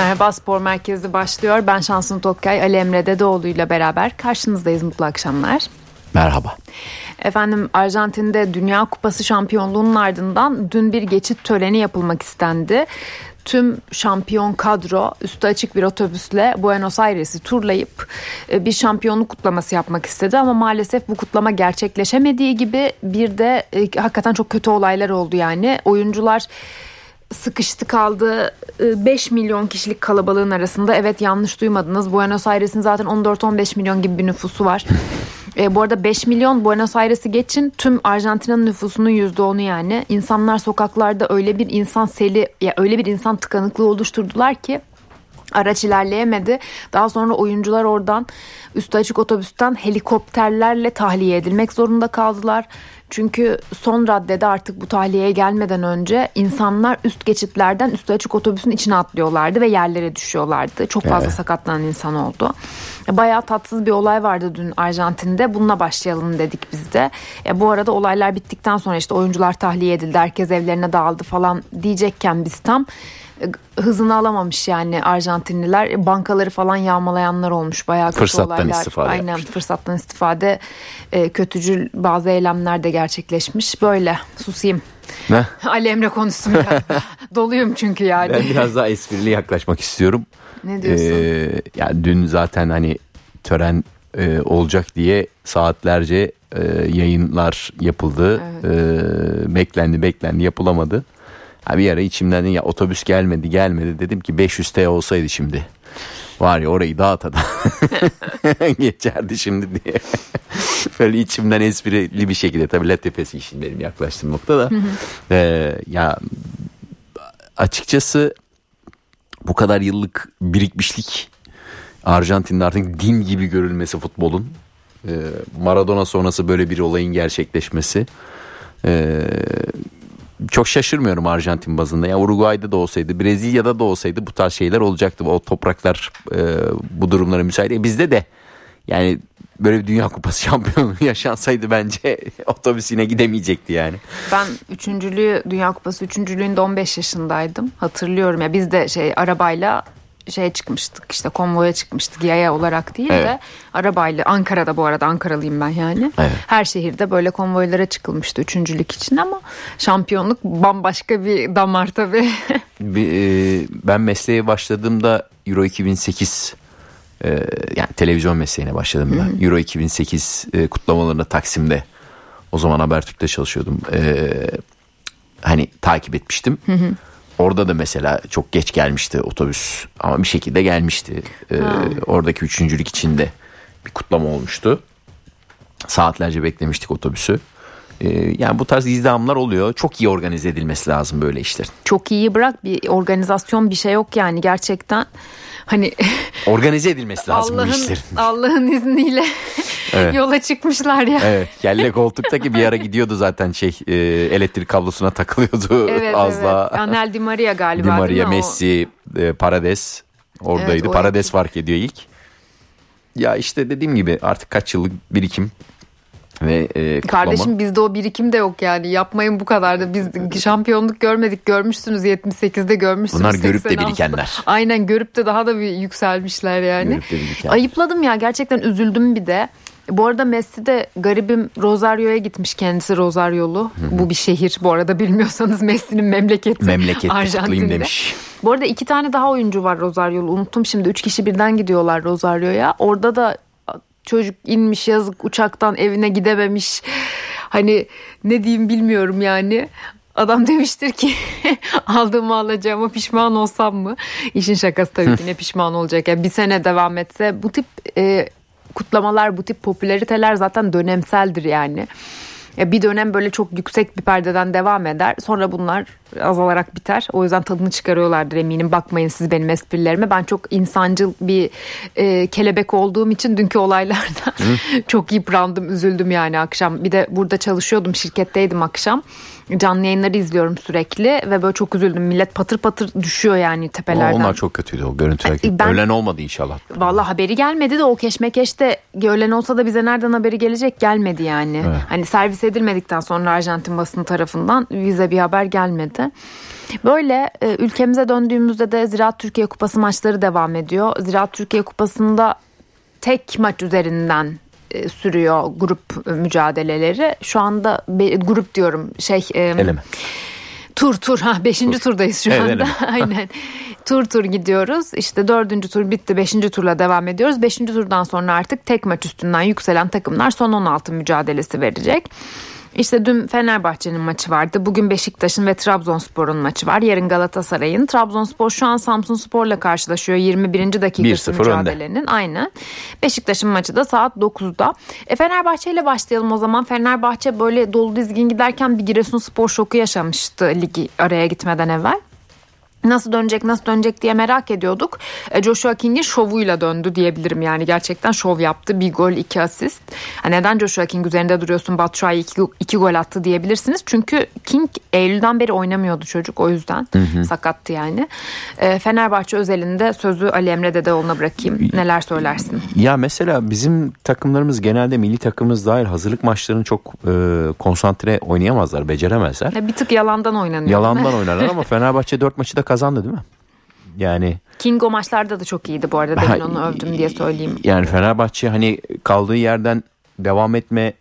Merhaba Spor Merkezi başlıyor. Ben Şansın Tokkay, Ali Emre Dedeoğlu ile beraber karşınızdayız. Mutlu akşamlar. Merhaba. Efendim Arjantin'de Dünya Kupası şampiyonluğunun ardından dün bir geçit töreni yapılmak istendi. Tüm şampiyon kadro üstü açık bir otobüsle Buenos Aires'i turlayıp e, bir şampiyonluk kutlaması yapmak istedi ama maalesef bu kutlama gerçekleşemediği gibi bir de e, hakikaten çok kötü olaylar oldu yani. Oyuncular sıkıştı kaldı. 5 e, milyon kişilik kalabalığın arasında. Evet yanlış duymadınız. Buenos Aires'in zaten 14-15 milyon gibi bir nüfusu var. E, bu arada 5 milyon Buenos Aires'i geçin. Tüm Arjantina'nın nüfusunun %10'u yani. İnsanlar sokaklarda öyle bir insan seli ya öyle bir insan tıkanıklığı oluşturdular ki araç ilerleyemedi. Daha sonra oyuncular oradan üstü açık otobüsten helikopterlerle tahliye edilmek zorunda kaldılar. Çünkü son raddede artık bu tahliyeye gelmeden önce insanlar üst geçitlerden üstü açık otobüsün içine atlıyorlardı ve yerlere düşüyorlardı. Çok fazla evet. sakatlanan insan oldu. Bayağı tatsız bir olay vardı dün Arjantin'de. Bununla başlayalım dedik biz de. E, bu arada olaylar bittikten sonra işte oyuncular tahliye edildi. Herkes evlerine dağıldı falan diyecekken biz tam e, hızını alamamış yani Arjantinliler. Bankaları falan yağmalayanlar olmuş bayağı kötü fırsattan olaylar. istifade Aynen yapmış. fırsattan istifade e, kötücül bazı eylemler de gerçekleşmiş. Böyle susayım. Ne? Ali Emre konuşsun biraz Doluyum çünkü yani. Ben biraz daha esprili yaklaşmak istiyorum. Ne diyorsun? Ee, yani dün zaten hani tören e, olacak diye saatlerce e, yayınlar yapıldı. Evet. E, beklendi beklendi yapılamadı. Ha bir ara içimden ya otobüs gelmedi gelmedi dedim ki 500 T olsaydı şimdi. Var ya orayı dağıta da geçerdi şimdi diye. Böyle içimden esprili bir şekilde tabii Latifesi işin benim yaklaştığım noktada. ee, ya açıkçası bu kadar yıllık birikmişlik Arjantin'de artık din gibi görülmesi futbolun. Ee, Maradona sonrası böyle bir olayın gerçekleşmesi. Ee, çok şaşırmıyorum Arjantin bazında. Ya Uruguay'da da olsaydı, Brezilya'da da olsaydı bu tarz şeyler olacaktı. O topraklar e, bu durumlara müsait. E, bizde de yani böyle bir Dünya Kupası şampiyonu yaşansaydı bence otobüs yine gidemeyecekti yani. Ben üçüncülüğü Dünya Kupası üçüncülüğünde 15 yaşındaydım. Hatırlıyorum ya biz de şey arabayla şeye çıkmıştık işte konvoya çıkmıştık yaya olarak değil evet. de arabayla Ankara'da bu arada Ankaralıyım ben yani. Evet. Her şehirde böyle konvoylara çıkılmıştı üçüncülük için ama şampiyonluk bambaşka bir damar tabii. bir, e, ben mesleğe başladığımda Euro 2008 e, yani televizyon mesleğine başladım ben. Euro 2008 e, kutlamalarında Taksim'de o zaman Habertürk'te çalışıyordum. E, hani takip etmiştim. Hı hı. Orada da mesela çok geç gelmişti otobüs ama bir şekilde gelmişti. Ee, oradaki üçüncülük içinde bir kutlama olmuştu. Saatlerce beklemiştik otobüsü. Ee, yani bu tarz izdihamlar oluyor. Çok iyi organize edilmesi lazım böyle işler. Çok iyi bırak bir organizasyon bir şey yok yani gerçekten. Hani organize edilmesi lazım Allah'ın, bu işlerin. Allah'ın izniyle evet. yola çıkmışlar ya. Evet. Kelle koltuktaki bir ara gidiyordu zaten şey e, elektrik kablosuna takılıyordu evet, az evet. daha. Anel Di Maria galiba Di Maria, Messi, e, Parades oradaydı. Evet, Parades fark ediyor ilk. Ya işte dediğim gibi artık kaç yıllık birikim ve e, Kardeşim bizde o birikim de yok yani yapmayın bu kadar da biz şampiyonluk görmedik görmüşsünüz 78'de görmüşsünüz. Bunlar görüp de birikenler. Aynen görüp de daha da bir yükselmişler yani. Ayıpladım ya gerçekten üzüldüm bir de. Bu arada Messi de garibim Rosario'ya gitmiş kendisi Rosaryolu. Bu bir şehir bu arada bilmiyorsanız Messi'nin memleketi. Memleket Arjantin'de. demiş. Bu arada iki tane daha oyuncu var Rosaryolu. Unuttum şimdi. Üç kişi birden gidiyorlar Rosario'ya. Orada da çocuk inmiş yazık uçaktan evine gidememiş. Hani ne diyeyim bilmiyorum yani. Adam demiştir ki aldığımı alacağıma pişman olsam mı? İşin şakası tabii ki ne pişman olacak. Yani bir sene devam etse bu tip e, kutlamalar, bu tip popülariteler zaten dönemseldir yani. Ya bir dönem böyle çok yüksek bir perdeden devam eder. Sonra bunlar azalarak biter. O yüzden tadını çıkarıyorlardır eminim. Bakmayın siz benim esprilerime. Ben çok insancıl bir e, kelebek olduğum için dünkü olaylarda çok yıprandım, üzüldüm yani akşam. Bir de burada çalışıyordum, şirketteydim akşam canlı yayınları izliyorum sürekli ve böyle çok üzüldüm. Millet patır patır düşüyor yani tepelerden. onlar çok kötüydü o görüntüler. Ben, ölen olmadı inşallah. Vallahi haberi gelmedi de o keşmekeşte ölen olsa da bize nereden haberi gelecek gelmedi yani. Evet. Hani servis reddedilmedikten sonra Arjantin basını tarafından vize bir haber gelmedi. Böyle e, ülkemize döndüğümüzde de Ziraat Türkiye Kupası maçları devam ediyor. Ziraat Türkiye Kupası'nda tek maç üzerinden e, sürüyor grup mücadeleleri. Şu anda be, grup diyorum şey e, eleme. Tur tur ha 5. Tur. turdayız şu evet, anda. Aynen. Tur tur gidiyoruz. İşte dördüncü tur bitti. Beşinci turla devam ediyoruz. Beşinci turdan sonra artık tek maç üstünden yükselen takımlar son 16 mücadelesi verecek. İşte dün Fenerbahçe'nin maçı vardı. Bugün Beşiktaş'ın ve Trabzonspor'un maçı var. Yarın Galatasaray'ın. Trabzonspor şu an Samsun Spor'la karşılaşıyor. 21. dakikası mücadelenin. Önde. Aynen. Beşiktaş'ın maçı da saat 9'da. E Fenerbahçe ile başlayalım o zaman. Fenerbahçe böyle dolu dizgin giderken bir Giresunspor şoku yaşamıştı ligi araya gitmeden evvel. Nasıl dönecek nasıl dönecek diye merak ediyorduk. E, Joshua King'in şovuyla döndü diyebilirim yani gerçekten şov yaptı. Bir gol iki asist. neden Joshua King üzerinde duruyorsun Batshuayi iki, iki gol attı diyebilirsiniz. Çünkü King Eylül'den beri oynamıyordu çocuk o yüzden hı hı. sakattı yani. E, Fenerbahçe özelinde sözü Ali Emre Dedeoğlu'na bırakayım. Neler söylersin? Ya mesela bizim takımlarımız genelde milli takımımız dahil hazırlık maçlarını çok e, konsantre oynayamazlar, beceremezler. E, bir tık yalandan oynanıyor. Yalandan oynarlar ama Fenerbahçe dört maçı da kazandı değil mi? Yani King o maçlarda da çok iyiydi bu arada. Demin onu övdüm diye söyleyeyim. Yani Fenerbahçe hani kaldığı yerden devam etme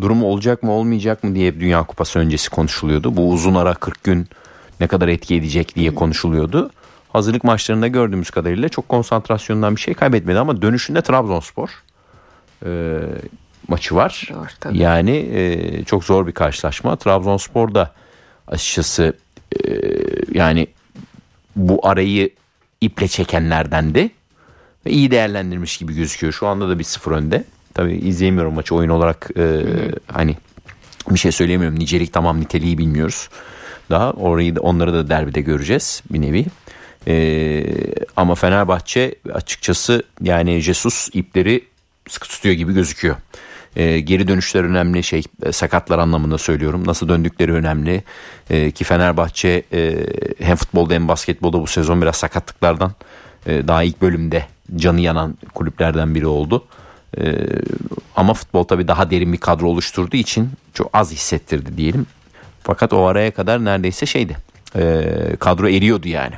durumu olacak mı olmayacak mı diye Dünya Kupası öncesi konuşuluyordu. Bu uzun ara 40 gün ne kadar etki edecek diye konuşuluyordu. Hazırlık maçlarında gördüğümüz kadarıyla çok konsantrasyondan bir şey kaybetmedi ama dönüşünde Trabzonspor e, maçı var. Zor, yani e, çok zor bir karşılaşma. Trabzonspor da açıkçası e, yani bu arayı iple çekenlerdendi. Ve iyi değerlendirmiş gibi gözüküyor. Şu anda da bir sıfır önde. Tabii izleyemiyorum maçı oyun olarak e, hani bir şey söyleyemiyorum. Nicelik tamam niteliği bilmiyoruz. Daha orayı da onları da derbide göreceğiz bir nevi. E, ama Fenerbahçe açıkçası yani Jesus ipleri sıkı tutuyor gibi gözüküyor. E, geri dönüşler önemli şey e, sakatlar anlamında söylüyorum. Nasıl döndükleri önemli. E, ki Fenerbahçe e, hem futbolda hem basketbolda bu sezon biraz sakatlıklardan e, daha ilk bölümde canı yanan kulüplerden biri oldu. E, ama futbol tabii daha derin bir kadro oluşturduğu için çok az hissettirdi diyelim. Fakat o araya kadar neredeyse şeydi. E, kadro eriyordu yani.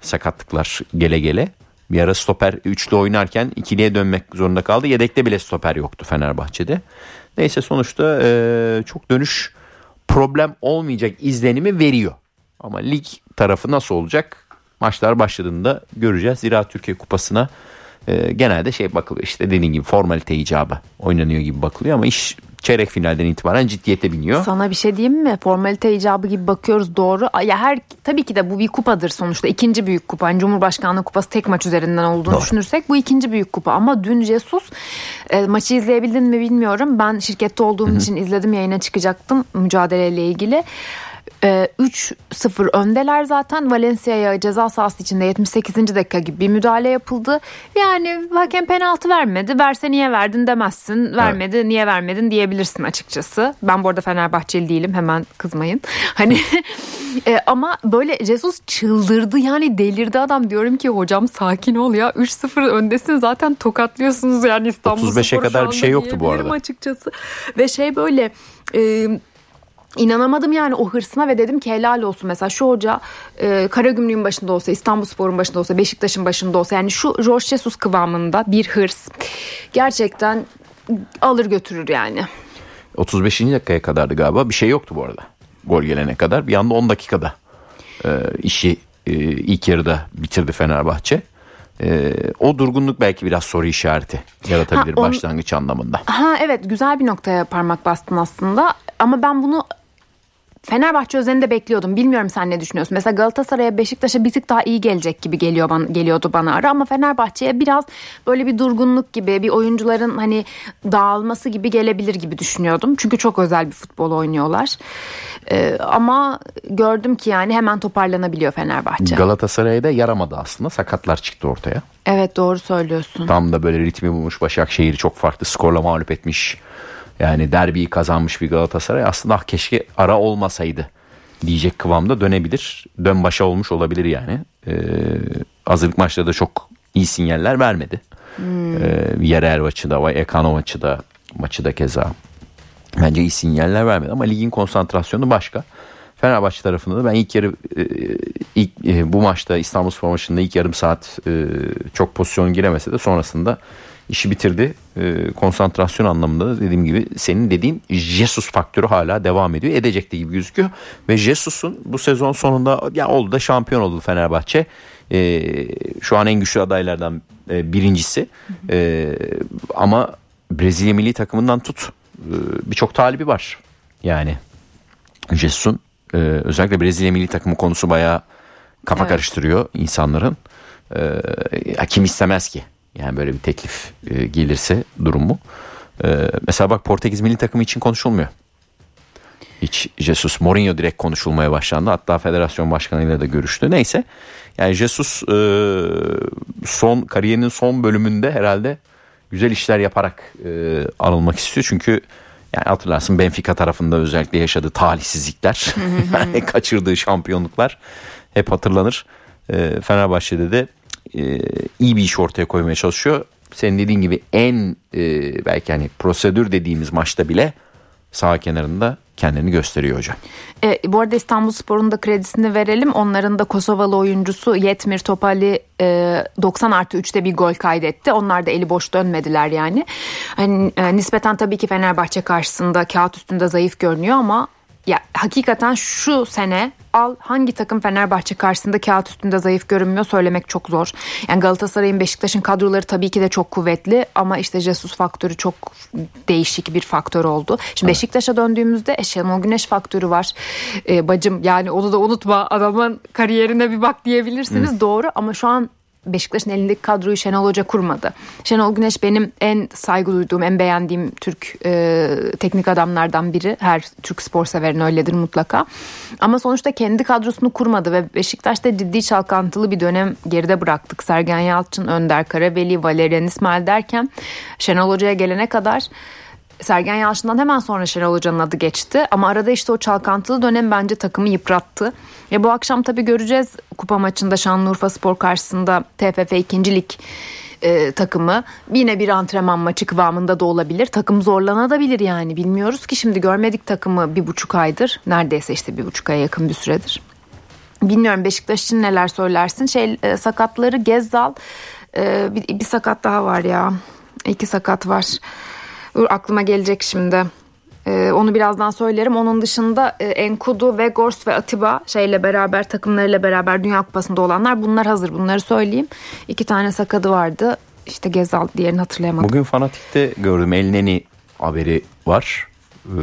Sakatlıklar gele gele. Bir ara stoper üçlü oynarken ikiliye dönmek zorunda kaldı. Yedekte bile stoper yoktu Fenerbahçe'de. Neyse sonuçta e, çok dönüş problem olmayacak izlenimi veriyor. Ama lig tarafı nasıl olacak? Maçlar başladığında göreceğiz. Zira Türkiye Kupası'na e, genelde şey bakılıyor işte dediğin gibi formalite icabı oynanıyor gibi bakılıyor ama iş çeyrek finalden itibaren ciddiyete biniyor. Sana bir şey diyeyim mi? Formalite icabı gibi bakıyoruz doğru. Ya her tabii ki de bu bir kupadır sonuçta. ikinci büyük kupa. Yani Cumhurbaşkanlığı kupası tek maç üzerinden olduğunu doğru. düşünürsek bu ikinci büyük kupa. Ama dün Jesus e, maçı izleyebildin mi bilmiyorum. Ben şirkette olduğum Hı-hı. için izledim yayına çıkacaktım mücadeleyle ilgili. 3-0 ee, öndeler zaten. Valencia'ya ceza sahası içinde 78. dakika gibi bir müdahale yapıldı. Yani hakem penaltı vermedi. Verse niye verdin demezsin. Vermedi evet. niye vermedin diyebilirsin açıkçası. Ben bu arada Fenerbahçeli değilim. Hemen kızmayın. Hani e, ama böyle Jesus çıldırdı yani delirdi adam. Diyorum ki hocam sakin ol ya. 3-0 öndesin zaten tokatlıyorsunuz yani İstanbul 35'e kadar bir şey yoktu bu arada. açıkçası. Ve şey böyle e, İnanamadım yani o hırsına ve dedim ki helal olsun mesela şu hoca e, Karagümrük'ün başında olsa İstanbul Spor'un başında olsa Beşiktaş'ın başında olsa yani şu Jorge Jesus kıvamında bir hırs gerçekten alır götürür yani. 35. dakikaya kadardı galiba bir şey yoktu bu arada gol gelene kadar bir anda 10 dakikada e, işi e, ilk yarıda bitirdi Fenerbahçe. Ee, o durgunluk belki biraz soru işareti yaratabilir ha, on... başlangıç anlamında. Ha evet güzel bir noktaya parmak bastın aslında ama ben bunu Fenerbahçe özelinde bekliyordum. Bilmiyorum sen ne düşünüyorsun. Mesela Galatasaray'a Beşiktaş'a bir tık daha iyi gelecek gibi geliyor bana, geliyordu bana ara ama Fenerbahçe'ye biraz böyle bir durgunluk gibi bir oyuncuların hani dağılması gibi gelebilir gibi düşünüyordum. Çünkü çok özel bir futbol oynuyorlar. Ee, ama gördüm ki yani hemen toparlanabiliyor Fenerbahçe. Galatasaray'a da yaramadı aslında. Sakatlar çıktı ortaya. Evet doğru söylüyorsun. Tam da böyle ritmi bulmuş Başakşehir çok farklı skorla mağlup etmiş. Yani derbiyi kazanmış bir Galatasaray aslında ah keşke ara olmasaydı diyecek kıvamda dönebilir. Dön başa olmuş olabilir yani. Ee, hazırlık maçları da çok iyi sinyaller vermedi. Hmm. Ee, Yerer maçı da, Ekano maçı da, maçı da keza. bence iyi sinyaller vermedi ama ligin konsantrasyonu başka. Fenerbahçe tarafında da ben ilk yarı e, ilk e, bu maçta İstanbulspor maçında ilk yarım saat e, çok pozisyon giremese de sonrasında işi bitirdi. Konsantrasyon anlamında da dediğim gibi senin dediğin Jesus faktörü hala devam ediyor. Edecek de gibi gözüküyor. Ve Jesus'un bu sezon sonunda ya oldu da şampiyon oldu Fenerbahçe. Şu an en güçlü adaylardan birincisi. Ama Brezilya milli takımından tut birçok talibi var. Yani Jesus'un ee, özellikle Brezilya milli takımı konusu bayağı kafa evet. karıştırıyor insanların. Ee, kim istemez ki? Yani böyle bir teklif e, gelirse durumu. Ee, mesela bak Portekiz milli takımı için konuşulmuyor. Hiç Jesus Mourinho direkt konuşulmaya başlandı. Hatta federasyon başkanıyla da görüştü. Neyse. Yani Jesus e, son kariyerinin son bölümünde herhalde güzel işler yaparak e, anılmak istiyor. Çünkü yani hatırlarsın Benfica tarafında özellikle yaşadığı talihsizlikler, yani kaçırdığı şampiyonluklar hep hatırlanır. E, Fenerbahçe'de de e, iyi bir iş ortaya koymaya çalışıyor. Senin dediğin gibi en e, belki hani prosedür dediğimiz maçta bile sağ kenarında kendini gösteriyor hocam. E, bu arada İstanbul Spor'un da kredisini verelim. Onların da Kosovalı oyuncusu Yetmir Topali e, 90 artı 3'te bir gol kaydetti. Onlar da eli boş dönmediler yani. Hani, e, nispeten tabii ki Fenerbahçe karşısında kağıt üstünde zayıf görünüyor ama ya hakikaten şu sene al hangi takım Fenerbahçe karşısında kağıt üstünde zayıf görünmüyor söylemek çok zor. Yani Galatasaray'ın Beşiktaş'ın kadroları tabii ki de çok kuvvetli ama işte Jesus faktörü çok değişik bir faktör oldu. Şimdi evet. Beşiktaş'a döndüğümüzde e, Şenol Güneş faktörü var. Ee, bacım yani onu da unutma adamın kariyerine bir bak diyebilirsiniz. Hı. Doğru ama şu an Beşiktaş'ın elindeki kadroyu Şenol Hoca kurmadı. Şenol Güneş benim en saygı duyduğum, en beğendiğim Türk e, teknik adamlardan biri. Her Türk spor severin öyledir mutlaka. Ama sonuçta kendi kadrosunu kurmadı ve Beşiktaş'ta ciddi çalkantılı bir dönem geride bıraktık. Sergen Yalçın, Önder Karabeli, Valerian İsmail derken Şenol Hoca'ya gelene kadar Sergen Yalçın'dan hemen sonra Şenol Hoca'nın adı geçti. Ama arada işte o çalkantılı dönem bence takımı yıprattı. Ya bu akşam tabii göreceğiz kupa maçında Şanlıurfa Spor karşısında TFF 2. Lig e, takımı yine bir antrenman maçı kıvamında da olabilir. Takım zorlanabilir yani bilmiyoruz ki şimdi görmedik takımı bir buçuk aydır. Neredeyse işte bir buçuk aya yakın bir süredir. Bilmiyorum Beşiktaş için neler söylersin. Şey e, sakatları Gezdal e, bir, bir sakat daha var ya. İki sakat var. Dur aklıma gelecek şimdi. Ee, onu birazdan söylerim. Onun dışında e, Enkudu, Vegors ve Atiba şeyle beraber takımlarıyla beraber Dünya Kupası'nda olanlar bunlar hazır. Bunları söyleyeyim. İki tane sakadı vardı. İşte Gezal diğerini hatırlayamadım. Bugün Fanatik'te gördüm. Elneni haberi var. Ee,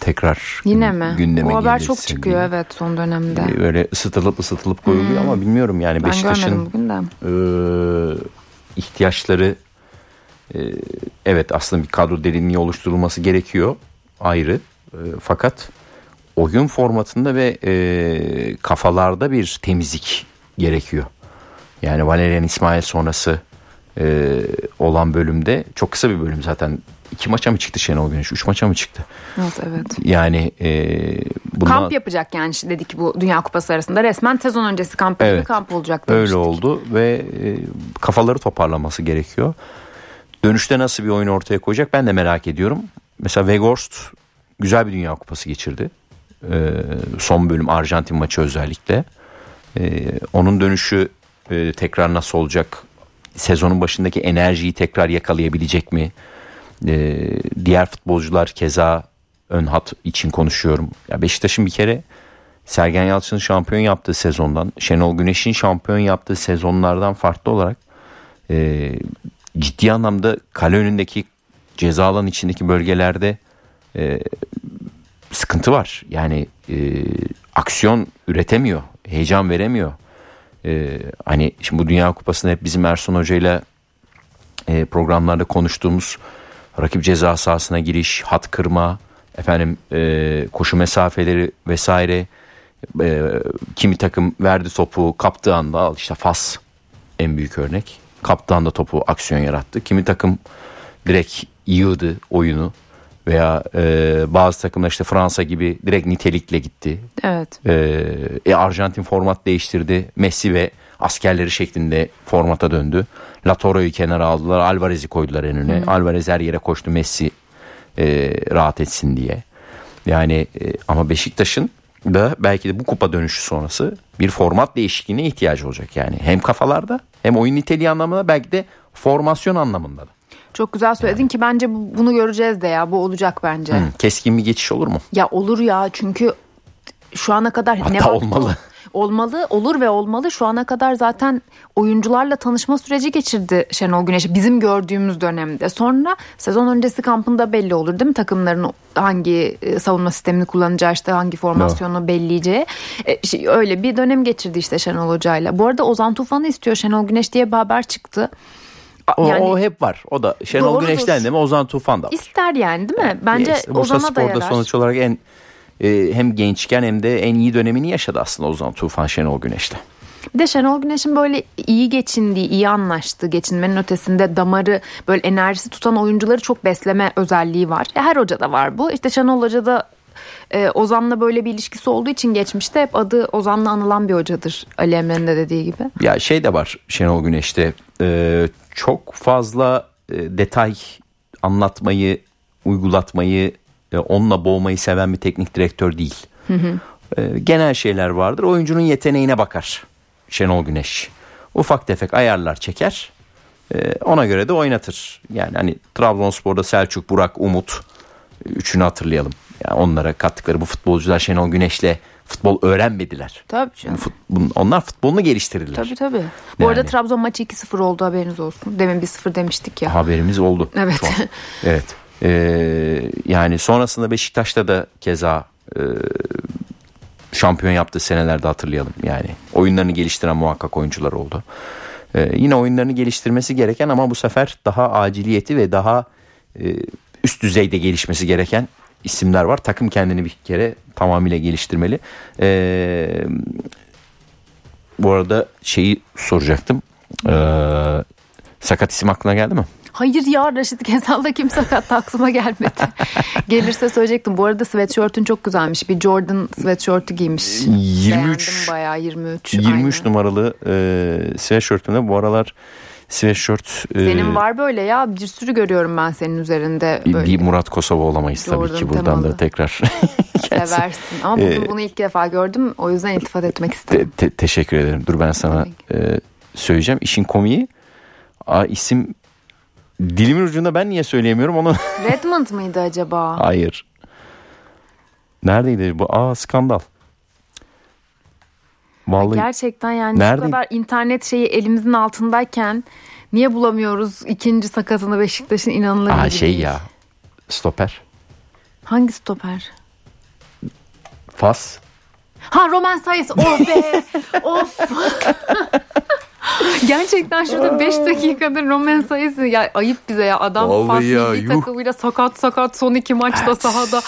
tekrar Yine mi? gündeme O haber çok çıkıyor diye. evet son dönemde. Ee, böyle ısıtılıp ısıtılıp koyuluyor hmm. ama bilmiyorum yani ben Beşiktaş'ın e, ihtiyaçları e, evet aslında bir kadro derinliği oluşturulması gerekiyor ayrı. E, fakat oyun formatında ve e, kafalarda bir temizlik gerekiyor. Yani Valerian İsmail sonrası e, olan bölümde çok kısa bir bölüm zaten. iki maça mı çıktı Şenol Güneş? Üç maça mı çıktı? Evet evet. Yani e, bundan... Kamp yapacak yani dedik bu Dünya Kupası arasında. Resmen sezon öncesi kamp evet, kamp olacak demiştik. Öyle oldu ve e, kafaları toparlaması gerekiyor. Dönüşte nasıl bir oyun ortaya koyacak ben de merak ediyorum. Mesela Weghorst güzel bir Dünya Kupası geçirdi. Ee, son bölüm Arjantin maçı özellikle. Ee, onun dönüşü e, tekrar nasıl olacak? Sezonun başındaki enerjiyi tekrar yakalayabilecek mi? Ee, diğer futbolcular keza ön hat için konuşuyorum. Ya Beşiktaş'ın bir kere Sergen Yalçın'ın şampiyon yaptığı sezondan, Şenol Güneş'in şampiyon yaptığı sezonlardan farklı olarak e, ciddi anlamda kale önündeki ceza alan içindeki bölgelerde e, sıkıntı var. Yani e, aksiyon üretemiyor, heyecan veremiyor. E, hani şimdi bu Dünya Kupası'nda hep bizim Ersun Hoca ile e, programlarda konuştuğumuz rakip ceza sahasına giriş, hat kırma, efendim e, koşu mesafeleri vesaire. E, kimi takım verdi topu kaptığı anda al işte Fas en büyük örnek. Kaptan da topu aksiyon yarattı. Kimi takım direkt yığdı oyunu veya e, bazı takımlar işte Fransa gibi direkt nitelikle gitti. Evet. E, e, Arjantin format değiştirdi. Messi ve askerleri şeklinde formata döndü. Latoro'yu kenara aldılar. Alvarez'i koydular önüne. Hı. Alvarez her yere koştu. Messi e, rahat etsin diye. Yani e, ama Beşiktaş'ın da belki de bu kupa dönüşü sonrası bir format değişikliğine ihtiyacı olacak yani. Hem kafalarda hem oyun niteliği anlamında belki de formasyon anlamında da. Çok güzel söyledin ki bence bunu göreceğiz de ya bu olacak bence. Hı, keskin bir geçiş olur mu? Ya olur ya çünkü şu ana kadar Hatta ne olmalı. Olmalı, olur ve olmalı. Şu ana kadar zaten oyuncularla tanışma süreci geçirdi Şenol Güneş bizim gördüğümüz dönemde. Sonra sezon öncesi kampında belli olur değil mi takımların hangi e, savunma sistemini kullanacağı işte hangi formasyonu belleyeceği. E, şey, öyle bir dönem geçirdi işte Şenol Hoca'yla. Bu arada Ozan Tufan'ı istiyor Şenol Güneş diye bir haber çıktı. O, o hep var. O da Şenol Doğrudur. Güneş'ten de mi Ozan Tufan da var. ister yani değil mi? Bence Bursa Ozan'a da Spor'da yarar. sonuç olarak en e, hem gençken hem de en iyi dönemini yaşadı aslında Ozan Tufan Şenol Güneş'le. Bir de Şenol Güneş'in böyle iyi geçindiği, iyi anlaştığı, geçinmenin ötesinde damarı böyle enerjisi tutan oyuncuları çok besleme özelliği var. Her hocada var bu. İşte Şenol Hoca da e, Ozan'la böyle bir ilişkisi olduğu için geçmişte hep adı Ozan'la anılan bir hocadır. Ali Emre'nin de dediği gibi. Ya şey de var Şenol Güneş'te e, çok fazla e, detay anlatmayı, uygulatmayı, e, onunla boğmayı seven bir teknik direktör değil. E, genel şeyler vardır. Oyuncunun yeteneğine bakar Şenol Güneş. Ufak tefek ayarlar çeker. E, ona göre de oynatır. Yani hani Trabzonspor'da Selçuk, Burak, Umut e, üçünü hatırlayalım. Yani onlara kattıkları bu futbolcular Şenol Güneş'le futbol öğrenmediler. Tabii canım. Fut- onlar futbolunu geliştirdiler. Tabii tabii. Bu arada Yani. Trabzon maçı 2-0 oldu haberiniz olsun. Demin 1-0 demiştik ya. Haberimiz oldu. Evet. Evet. Ee, yani sonrasında Beşiktaş'ta da keza e, şampiyon yaptığı senelerde hatırlayalım. Yani oyunlarını geliştiren muhakkak oyuncular oldu. Ee, yine oyunlarını geliştirmesi gereken ama bu sefer daha aciliyeti ve daha e, üst düzeyde gelişmesi gereken isimler var. Takım kendini bir kere tamamıyla geliştirmeli. Ee, bu arada şeyi soracaktım. Ee, sakat isim aklına geldi mi? Hayır ya Raşit Gezal'da kim sakattı aklıma gelmedi. Gelirse söyleyecektim. Bu arada sweatshirt'ün çok güzelmiş. Bir Jordan sweatshirt'ü giymiş. 23 Beğendim bayağı 23. 23 aynen. numaralı e, sweatshirt'ümde bu aralar sweatshirt e, Senin var böyle ya bir sürü görüyorum ben senin üzerinde böyle. bir Murat Kosova olamayız tabii Jordan ki buradan temalı. da tekrar Seversin. Ama bugün Ee, bunu ilk defa gördüm. O yüzden iltifat etmek istedim. Te- te- teşekkür ederim. Dur ben sana Tabii e, söyleyeceğim. İşin komiği a, isim dilimin ucunda ben niye söyleyemiyorum onu. Redmond mıydı acaba? Hayır. Neredeydi bu? Aa skandal. Vallahi Gerçekten yani Nerede? bu kadar internet şeyi elimizin altındayken niye bulamıyoruz ikinci sakatını Beşiktaş'ın inanılır Aa, gibi şey değil. ya. Stoper. Hangi stoper? Fas. Ha Roman Sayıs. Of be. of. Gerçekten şurada 5 dakikadır Roman Sayıs ya ayıp bize ya adam Vallahi Fas ya, milli yuh. takımıyla sakat sakat son iki maçta sahada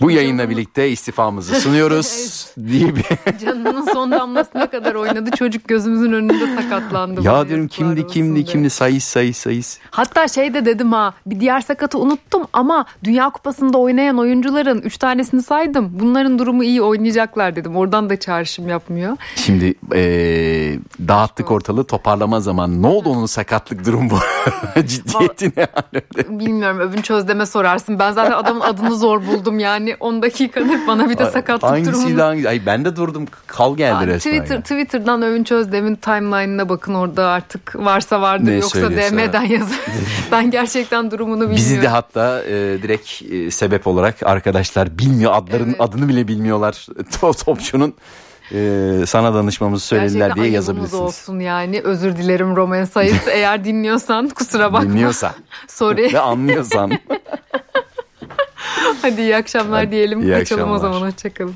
Bu yayınla birlikte istifamızı sunuyoruz diye bir canının son damlasına kadar oynadı çocuk gözümüzün önünde sakatlandı. Ya diyorum kimdi kimdi kimdi sayıs sayıs sayıs. Hatta şey de dedim ha bir diğer sakatı unuttum ama Dünya Kupası'nda oynayan oyuncuların 3 tanesini saydım. Bunların durumu iyi oynayacaklar dedim. Oradan da çağrışım yapmıyor. Şimdi eee, dağıttık ortalığı toparlama zamanı. Ne oldu onun sakatlık durum bu? Ciddiyeti ne? Bilmiyorum Övünç Özdem'e sorarsın. Ben zaten adamın adını zor buldum yani 10 dakikadır bana bir de sakatlık Hangisiyle durumunu. hangisi? Ay ben de durdum. Kal geldi Aa, resmen. Twitter, ya. Twitter'dan Övünç Özdem'in timeline'ına bakın orada artık varsa vardır Ne yoksa. DM'den yazın. ben gerçekten durumunu bilmiyorum. Bizi de hatta e, direkt e, sebep olarak arkadaşlar bilmiyor adların Evet. adını bile bilmiyorlar. To- Topçunun e, sana danışmamızı söylediler Gerçekten diye yazabilirsiniz. olsun yani. Özür dilerim Roman Sayıs. Eğer dinliyorsan kusura bakma. Dinliyorsan Sorry. ve anlıyorsan. Hadi iyi akşamlar Hadi, diyelim. iyi Kaçalım o akşamlar. zaman. Hoşçakalın.